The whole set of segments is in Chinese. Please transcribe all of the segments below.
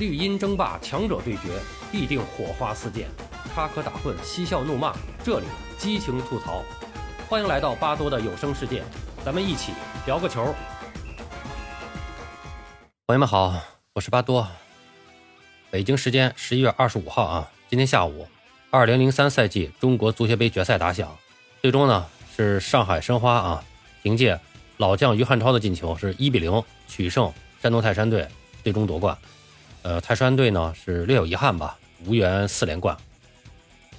绿茵争霸，强者对决，必定火花四溅；插科打诨，嬉笑怒骂，这里激情吐槽。欢迎来到巴多的有声世界，咱们一起聊个球。朋友们好，我是巴多。北京时间十一月二十五号啊，今天下午，二零零三赛季中国足协杯决赛打响，最终呢是上海申花啊，凭借老将于汉超的进球，是一比零取胜山东泰山队，最终夺冠。呃，泰山队呢是略有遗憾吧，无缘四连冠。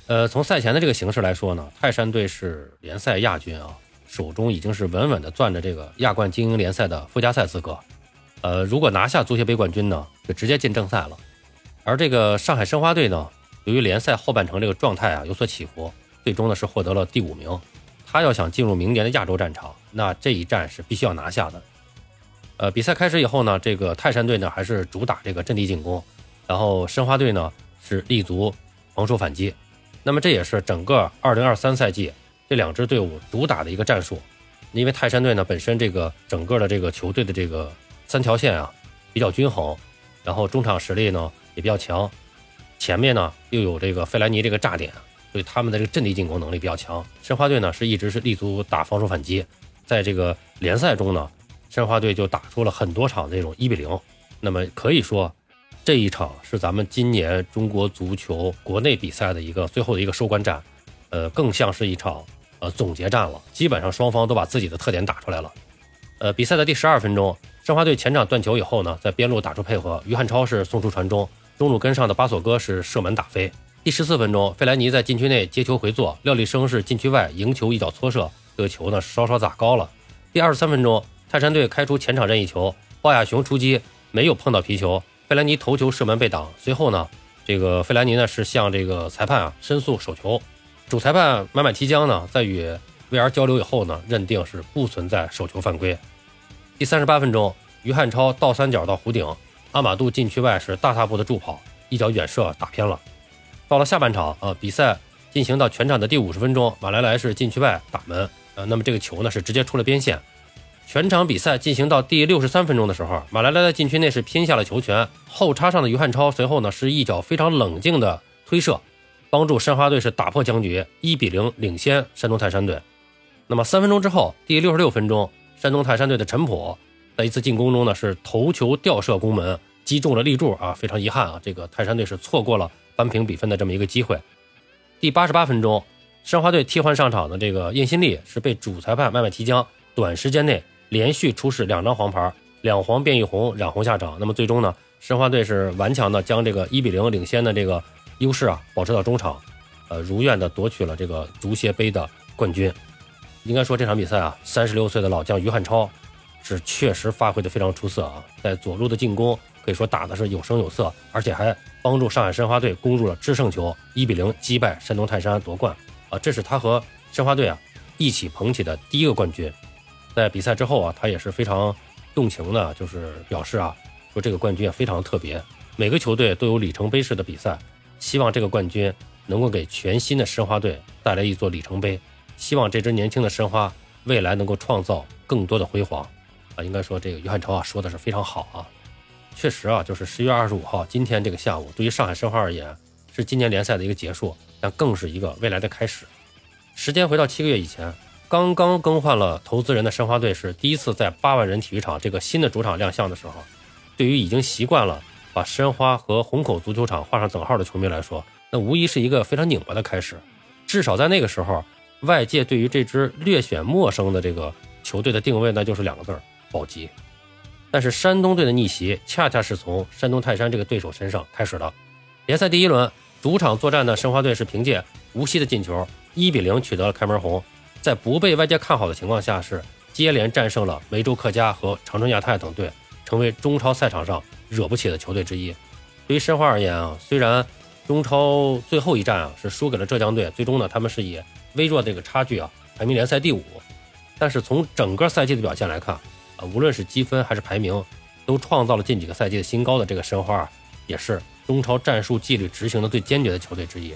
呃，从赛前的这个形势来说呢，泰山队是联赛亚军啊，手中已经是稳稳的攥着这个亚冠精英联赛的附加赛资格。呃，如果拿下足协杯冠军呢，就直接进正赛了。而这个上海申花队呢，由于联赛后半程这个状态啊有所起伏，最终呢是获得了第五名。他要想进入明年的亚洲战场，那这一战是必须要拿下的。呃，比赛开始以后呢，这个泰山队呢还是主打这个阵地进攻，然后申花队呢是立足防守反击。那么这也是整个2023赛季这两支队伍主打的一个战术。因为泰山队呢本身这个整个的这个球队的这个三条线啊比较均衡，然后中场实力呢也比较强，前面呢又有这个费莱尼这个炸点，所以他们的这个阵地进攻能力比较强。申花队呢是一直是立足打防守反击，在这个联赛中呢。申花队就打出了很多场这种一比零，那么可以说，这一场是咱们今年中国足球国内比赛的一个最后的一个收官战，呃，更像是一场呃总结战了。基本上双方都把自己的特点打出来了。呃，比赛的第十二分钟，申花队前场断球以后呢，在边路打出配合，于汉超是送出传中，中路跟上的巴索戈是射门打飞。第十四分钟，费莱尼在禁区内接球回做，廖立生是禁区外迎球一脚搓射，这个球呢稍稍砸高了。第二十三分钟。泰山队开出前场任意球，鲍亚雄出击没有碰到皮球，费兰尼头球射门被挡。随后呢，这个费兰尼呢是向这个裁判啊申诉手球，主裁判买买提江呢在与 VR 交流以后呢，认定是不存在手球犯规。第三十八分钟，于汉超倒三角到弧顶，阿马杜禁区外是大踏步的助跑，一脚远射打偏了。到了下半场啊，比赛进行到全场的第五十分钟，马莱莱是禁区外打门，呃，那么这个球呢是直接出了边线。全场比赛进行到第六十三分钟的时候，马莱莱在禁区内是拼下了球权，后插上的于汉超随后呢是一脚非常冷静的推射，帮助申花队是打破僵局，一比零领先山东泰山队。那么三分钟之后，第六十六分钟，山东泰山队的陈普在一次进攻中呢是头球吊射攻门，击中了立柱啊，非常遗憾啊，这个泰山队是错过了扳平比分的这么一个机会。第八十八分钟，申花队替换上场的这个叶新力是被主裁判麦麦提江短时间内。连续出示两张黄牌，两黄变一红，染红下场。那么最终呢，申花队是顽强的将这个一比零领先的这个优势啊保持到中场，呃，如愿的夺取了这个足协杯的冠军。应该说这场比赛啊，三十六岁的老将于汉超是确实发挥的非常出色啊，在左路的进攻可以说打的是有声有色，而且还帮助上海申花队攻入了制胜球，一比零击败山东泰山夺冠啊，这是他和申花队啊一起捧起的第一个冠军。在比赛之后啊，他也是非常动情的，就是表示啊，说这个冠军也非常特别。每个球队都有里程碑式的比赛，希望这个冠军能够给全新的申花队带来一座里程碑。希望这支年轻的申花未来能够创造更多的辉煌。啊，应该说这个于汉超啊说的是非常好啊。确实啊，就是十月二十五号今天这个下午，对于上海申花而言是今年联赛的一个结束，但更是一个未来的开始。时间回到七个月以前。刚刚更换了投资人的申花队是第一次在八万人体育场这个新的主场亮相的时候，对于已经习惯了把申花和虹口足球场画上等号的球迷来说，那无疑是一个非常拧巴的开始。至少在那个时候，外界对于这支略显陌生的这个球队的定位，那就是两个字：保级。但是山东队的逆袭，恰恰是从山东泰山这个对手身上开始的。联赛第一轮主场作战的申花队是凭借无锡的进球，一比零取得了开门红。在不被外界看好的情况下，是接连战胜了梅州客家和长春亚泰等队，成为中超赛场上惹不起的球队之一。对于申花而言啊，虽然中超最后一战啊是输给了浙江队，最终呢他们是以微弱的这个差距啊排名联赛第五，但是从整个赛季的表现来看啊，无论是积分还是排名，都创造了近几个赛季的新高的这个申花，也是中超战术纪律执行的最坚决的球队之一。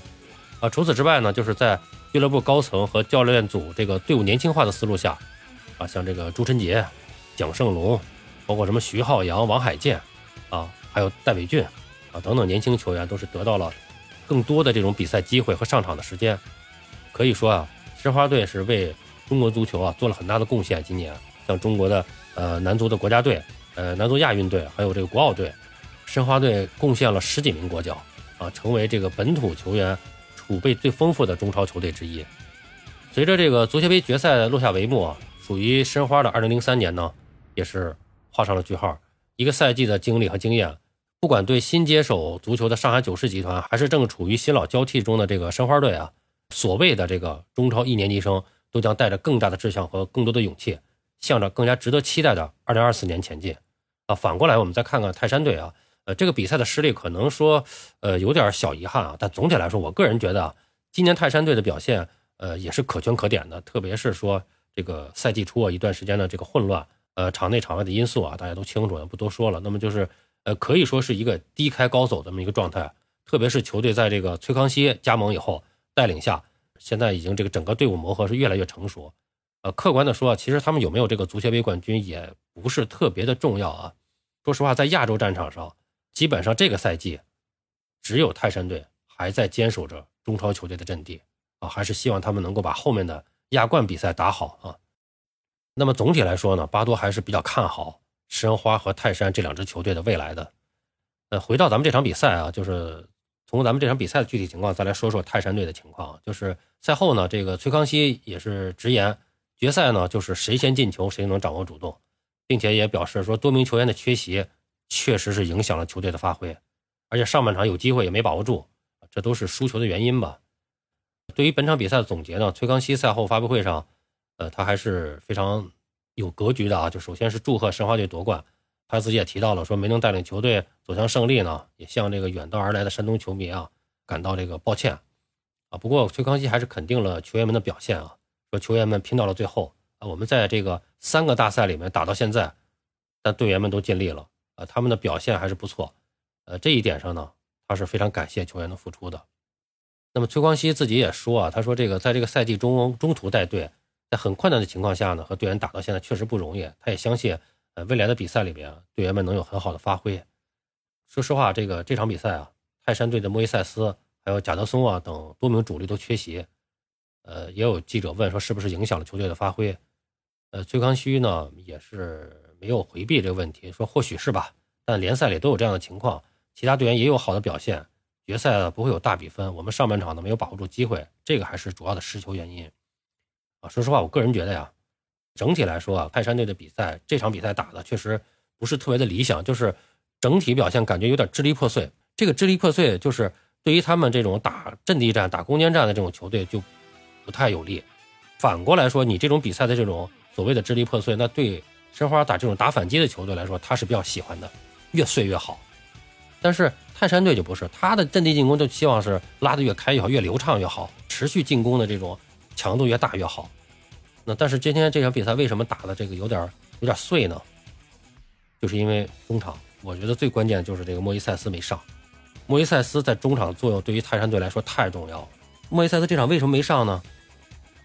啊，除此之外呢，就是在俱乐部高层和教练组这个队伍年轻化的思路下，啊，像这个朱晨杰、蒋胜龙，包括什么徐浩洋、王海剑，啊，还有戴伟俊，啊等等年轻球员都是得到了更多的这种比赛机会和上场的时间。可以说啊，申花队是为中国足球啊做了很大的贡献。今年像中国的呃男足的国家队、呃男足亚运队，还有这个国奥队，申花队贡献了十几名国脚啊，成为这个本土球员储备最丰富的中超球队之一。随着这个足协杯决赛落下帷幕啊，属于申花的2003年呢，也是画上了句号。一个赛季的经历和经验，不管对新接手足球的上海九世集团，还是正处于新老交替中的这个申花队啊，所谓的这个中超一年级生，都将带着更大的志向和更多的勇气，向着更加值得期待的2024年前进。啊，反过来我们再看看泰山队啊，呃，这个比赛的失利可能说，呃，有点小遗憾啊，但总体来说，我个人觉得啊今年泰山队的表现。呃，也是可圈可点的，特别是说这个赛季初啊一段时间的这个混乱，呃，场内场外的因素啊，大家都清楚，不多说了。那么就是，呃，可以说是一个低开高走这么一个状态。特别是球队在这个崔康熙加盟以后带领下，现在已经这个整个队伍磨合是越来越成熟。呃，客观的说，其实他们有没有这个足协杯冠军也不是特别的重要啊。说实话，在亚洲战场上，基本上这个赛季只有泰山队还在坚守着中超球队的阵地。啊，还是希望他们能够把后面的亚冠比赛打好啊。那么总体来说呢，巴多还是比较看好申花和泰山这两支球队的未来的。呃，回到咱们这场比赛啊，就是从咱们这场比赛的具体情况再来说说泰山队的情况。就是赛后呢，这个崔康熙也是直言，决赛呢就是谁先进球谁能掌握主动，并且也表示说多名球员的缺席确实是影响了球队的发挥，而且上半场有机会也没把握住，这都是输球的原因吧。对于本场比赛的总结呢，崔康熙赛后发布会上，呃，他还是非常有格局的啊。就首先是祝贺申花队夺冠，他自己也提到了说没能带领球队走向胜利呢，也向这个远道而来的山东球迷啊感到这个抱歉啊。不过崔康熙还是肯定了球员们的表现啊，说球员们拼到了最后啊，我们在这个三个大赛里面打到现在，但队员们都尽力了啊，他们的表现还是不错，呃，这一点上呢，他是非常感谢球员的付出的。那么崔光熙自己也说啊，他说这个在这个赛季中中途带队，在很困难的情况下呢，和队员打到现在确实不容易。他也相信，呃，未来的比赛里边，队员们能有很好的发挥。说实话，这个这场比赛啊，泰山队的莫伊塞斯还有贾德松啊等多名主力都缺席，呃，也有记者问说是不是影响了球队的发挥？呃，崔康熙呢也是没有回避这个问题，说或许是吧，但联赛里都有这样的情况，其他队员也有好的表现。决赛不会有大比分，我们上半场呢没有把握住机会，这个还是主要的失球原因。啊，说实话，我个人觉得呀，整体来说啊，泰山队的比赛这场比赛打的确实不是特别的理想，就是整体表现感觉有点支离破碎。这个支离破碎就是对于他们这种打阵地战、打攻坚战的这种球队就不太有利。反过来说，你这种比赛的这种所谓的支离破碎，那对申花打这种打反击的球队来说，他是比较喜欢的，越碎越好。但是泰山队就不是，他的阵地进攻就希望是拉得越开越好，越流畅越好，持续进攻的这种强度越大越好。那但是今天这场比赛为什么打的这个有点有点碎呢？就是因为中场，我觉得最关键的就是这个莫伊塞斯没上。莫伊塞斯在中场作用对于泰山队来说太重要了。莫伊塞斯这场为什么没上呢？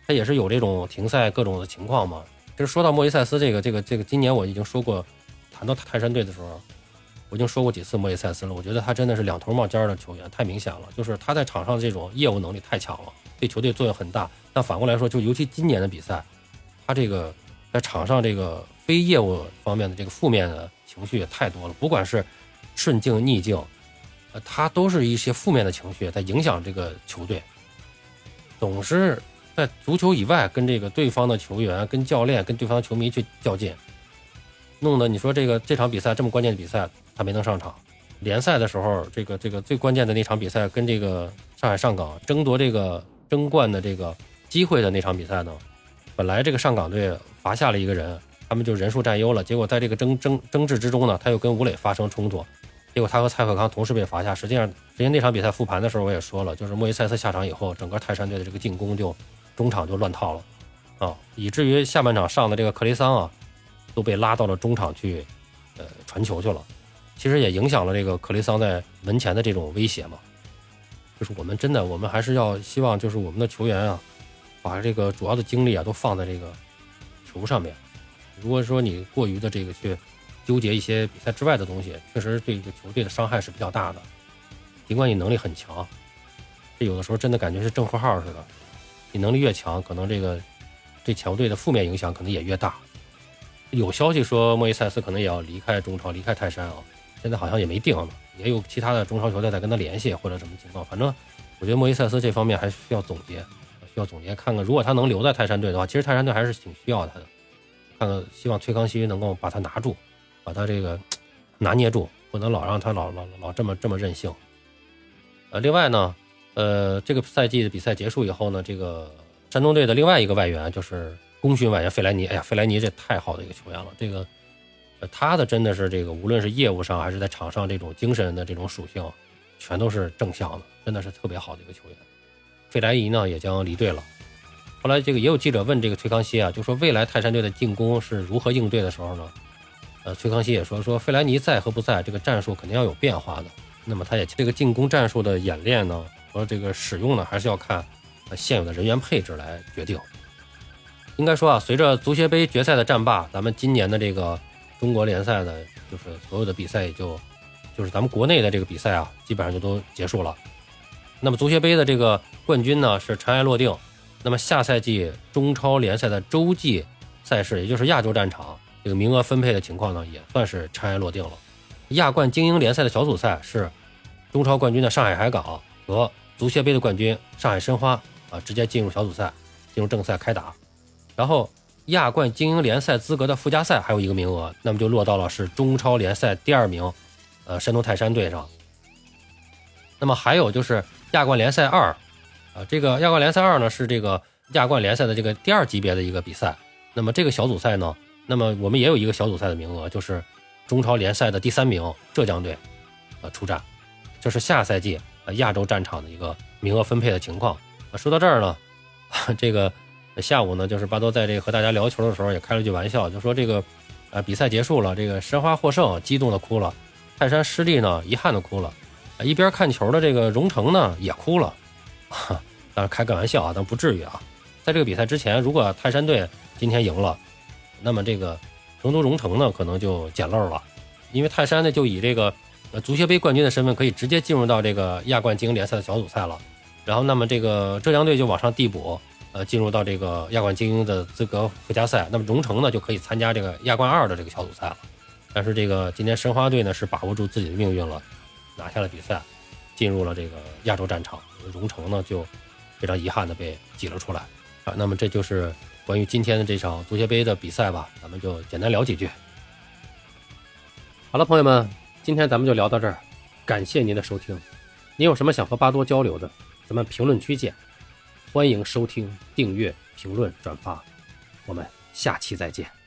他也是有这种停赛各种的情况嘛。其实说到莫伊塞斯这个这个这个，今年我已经说过，谈到泰山队的时候。我已经说过几次莫伊塞斯了，我觉得他真的是两头冒尖的球员，太明显了。就是他在场上这种业务能力太强了，对球队作用很大。但反过来说，就尤其今年的比赛，他这个在场上这个非业务方面的这个负面的情绪也太多了。不管是顺境逆境，呃，他都是一些负面的情绪在影响这个球队，总是在足球以外跟这个对方的球员、跟教练、跟对方的球迷去较劲。弄得你说这个这场比赛这么关键的比赛，他没能上场。联赛的时候，这个这个最关键的那场比赛，跟这个上海上港争夺这个争冠的这个机会的那场比赛呢，本来这个上港队罚下了一个人，他们就人数占优了。结果在这个争争争执之中呢，他又跟吴磊发生冲突，结果他和蔡可康同时被罚下。实际上，实际上那场比赛复盘的时候我也说了，就是莫伊塞斯下场以后，整个泰山队的这个进攻就中场就乱套了啊，以至于下半场上的这个克雷桑啊。都被拉到了中场去，呃，传球去了。其实也影响了这个克雷桑在门前的这种威胁嘛。就是我们真的，我们还是要希望，就是我们的球员啊，把这个主要的精力啊都放在这个球上面。如果说你过于的这个去纠结一些比赛之外的东西，确实对这个球队的伤害是比较大的。尽管你能力很强，这有的时候真的感觉是正负号似的。你能力越强，可能这个对强队的负面影响可能也越大。有消息说莫伊塞斯可能也要离开中超，离开泰山啊，现在好像也没定了。也有其他的中超球队在跟他联系或者什么情况。反正我觉得莫伊塞斯这方面还需要总结，需要总结看看，如果他能留在泰山队的话，其实泰山队还是挺需要他的。看看，希望崔康熙能够把他拿住，把他这个拿捏住，不能老让他老老老这么这么任性。呃，另外呢，呃，这个赛季的比赛结束以后呢，这个山东队的另外一个外援就是功勋外援费莱尼。哎呀，费莱尼这太好的一个球员了，这个他的真的是这个无论是业务上还是在场上这种精神的这种属性，全都是正向的，真的是特别好的一个球员。费莱尼呢也将离队了。后来，这个也有记者问这个崔康熙啊，就说未来泰山队的进攻是如何应对的时候呢？呃，崔康熙也说，说费莱尼在和不在，这个战术肯定要有变化的。那么他也这个进攻战术的演练呢和这个使用呢，还是要看现有的人员配置来决定。应该说啊，随着足协杯决赛的战罢，咱们今年的这个中国联赛的，就是所有的比赛也就，就是咱们国内的这个比赛啊，基本上就都结束了。那么足协杯的这个冠军呢，是尘埃落定。那么下赛季中超联赛的洲际赛事，也就是亚洲战场，这个名额分配的情况呢，也算是尘埃落定了。亚冠精英联赛的小组赛是中超冠军的上海海港和足协杯的冠军上海申花啊，直接进入小组赛，进入正赛开打。然后亚冠精英联赛资格的附加赛还有一个名额，那么就落到了是中超联赛第二名，呃，山东泰山队上。那么还有就是亚冠联赛二。啊，这个亚冠联赛二呢是这个亚冠联赛的这个第二级别的一个比赛。那么这个小组赛呢，那么我们也有一个小组赛的名额，就是中超联赛的第三名浙江队，呃出战。这是下赛季亚洲战场的一个名额分配的情况。啊，说到这儿呢，这个下午呢，就是巴多在这和大家聊球的时候也开了句玩笑，就说这个呃比赛结束了，这个申花获胜，激动的哭了；泰山失利呢，遗憾的哭了。一边看球的这个荣成呢，也哭了。哈，当然开个玩笑啊，但不至于啊。在这个比赛之前，如果泰山队今天赢了，那么这个成都荣城呢可能就捡漏了，因为泰山呢就以这个呃足协杯冠军的身份可以直接进入到这个亚冠精英联赛的小组赛了。然后，那么这个浙江队就往上递补，呃，进入到这个亚冠精英的资格附加赛。那么荣城呢就可以参加这个亚冠二的这个小组赛了。但是这个今天申花队呢是把握住自己的命运了，拿下了比赛，进入了这个亚洲战场。荣成呢，就非常遗憾的被挤了出来啊。那么这就是关于今天的这场足协杯的比赛吧，咱们就简单聊几句。好了，朋友们，今天咱们就聊到这儿，感谢您的收听。您有什么想和巴多交流的，咱们评论区见。欢迎收听、订阅、评论、转发，我们下期再见。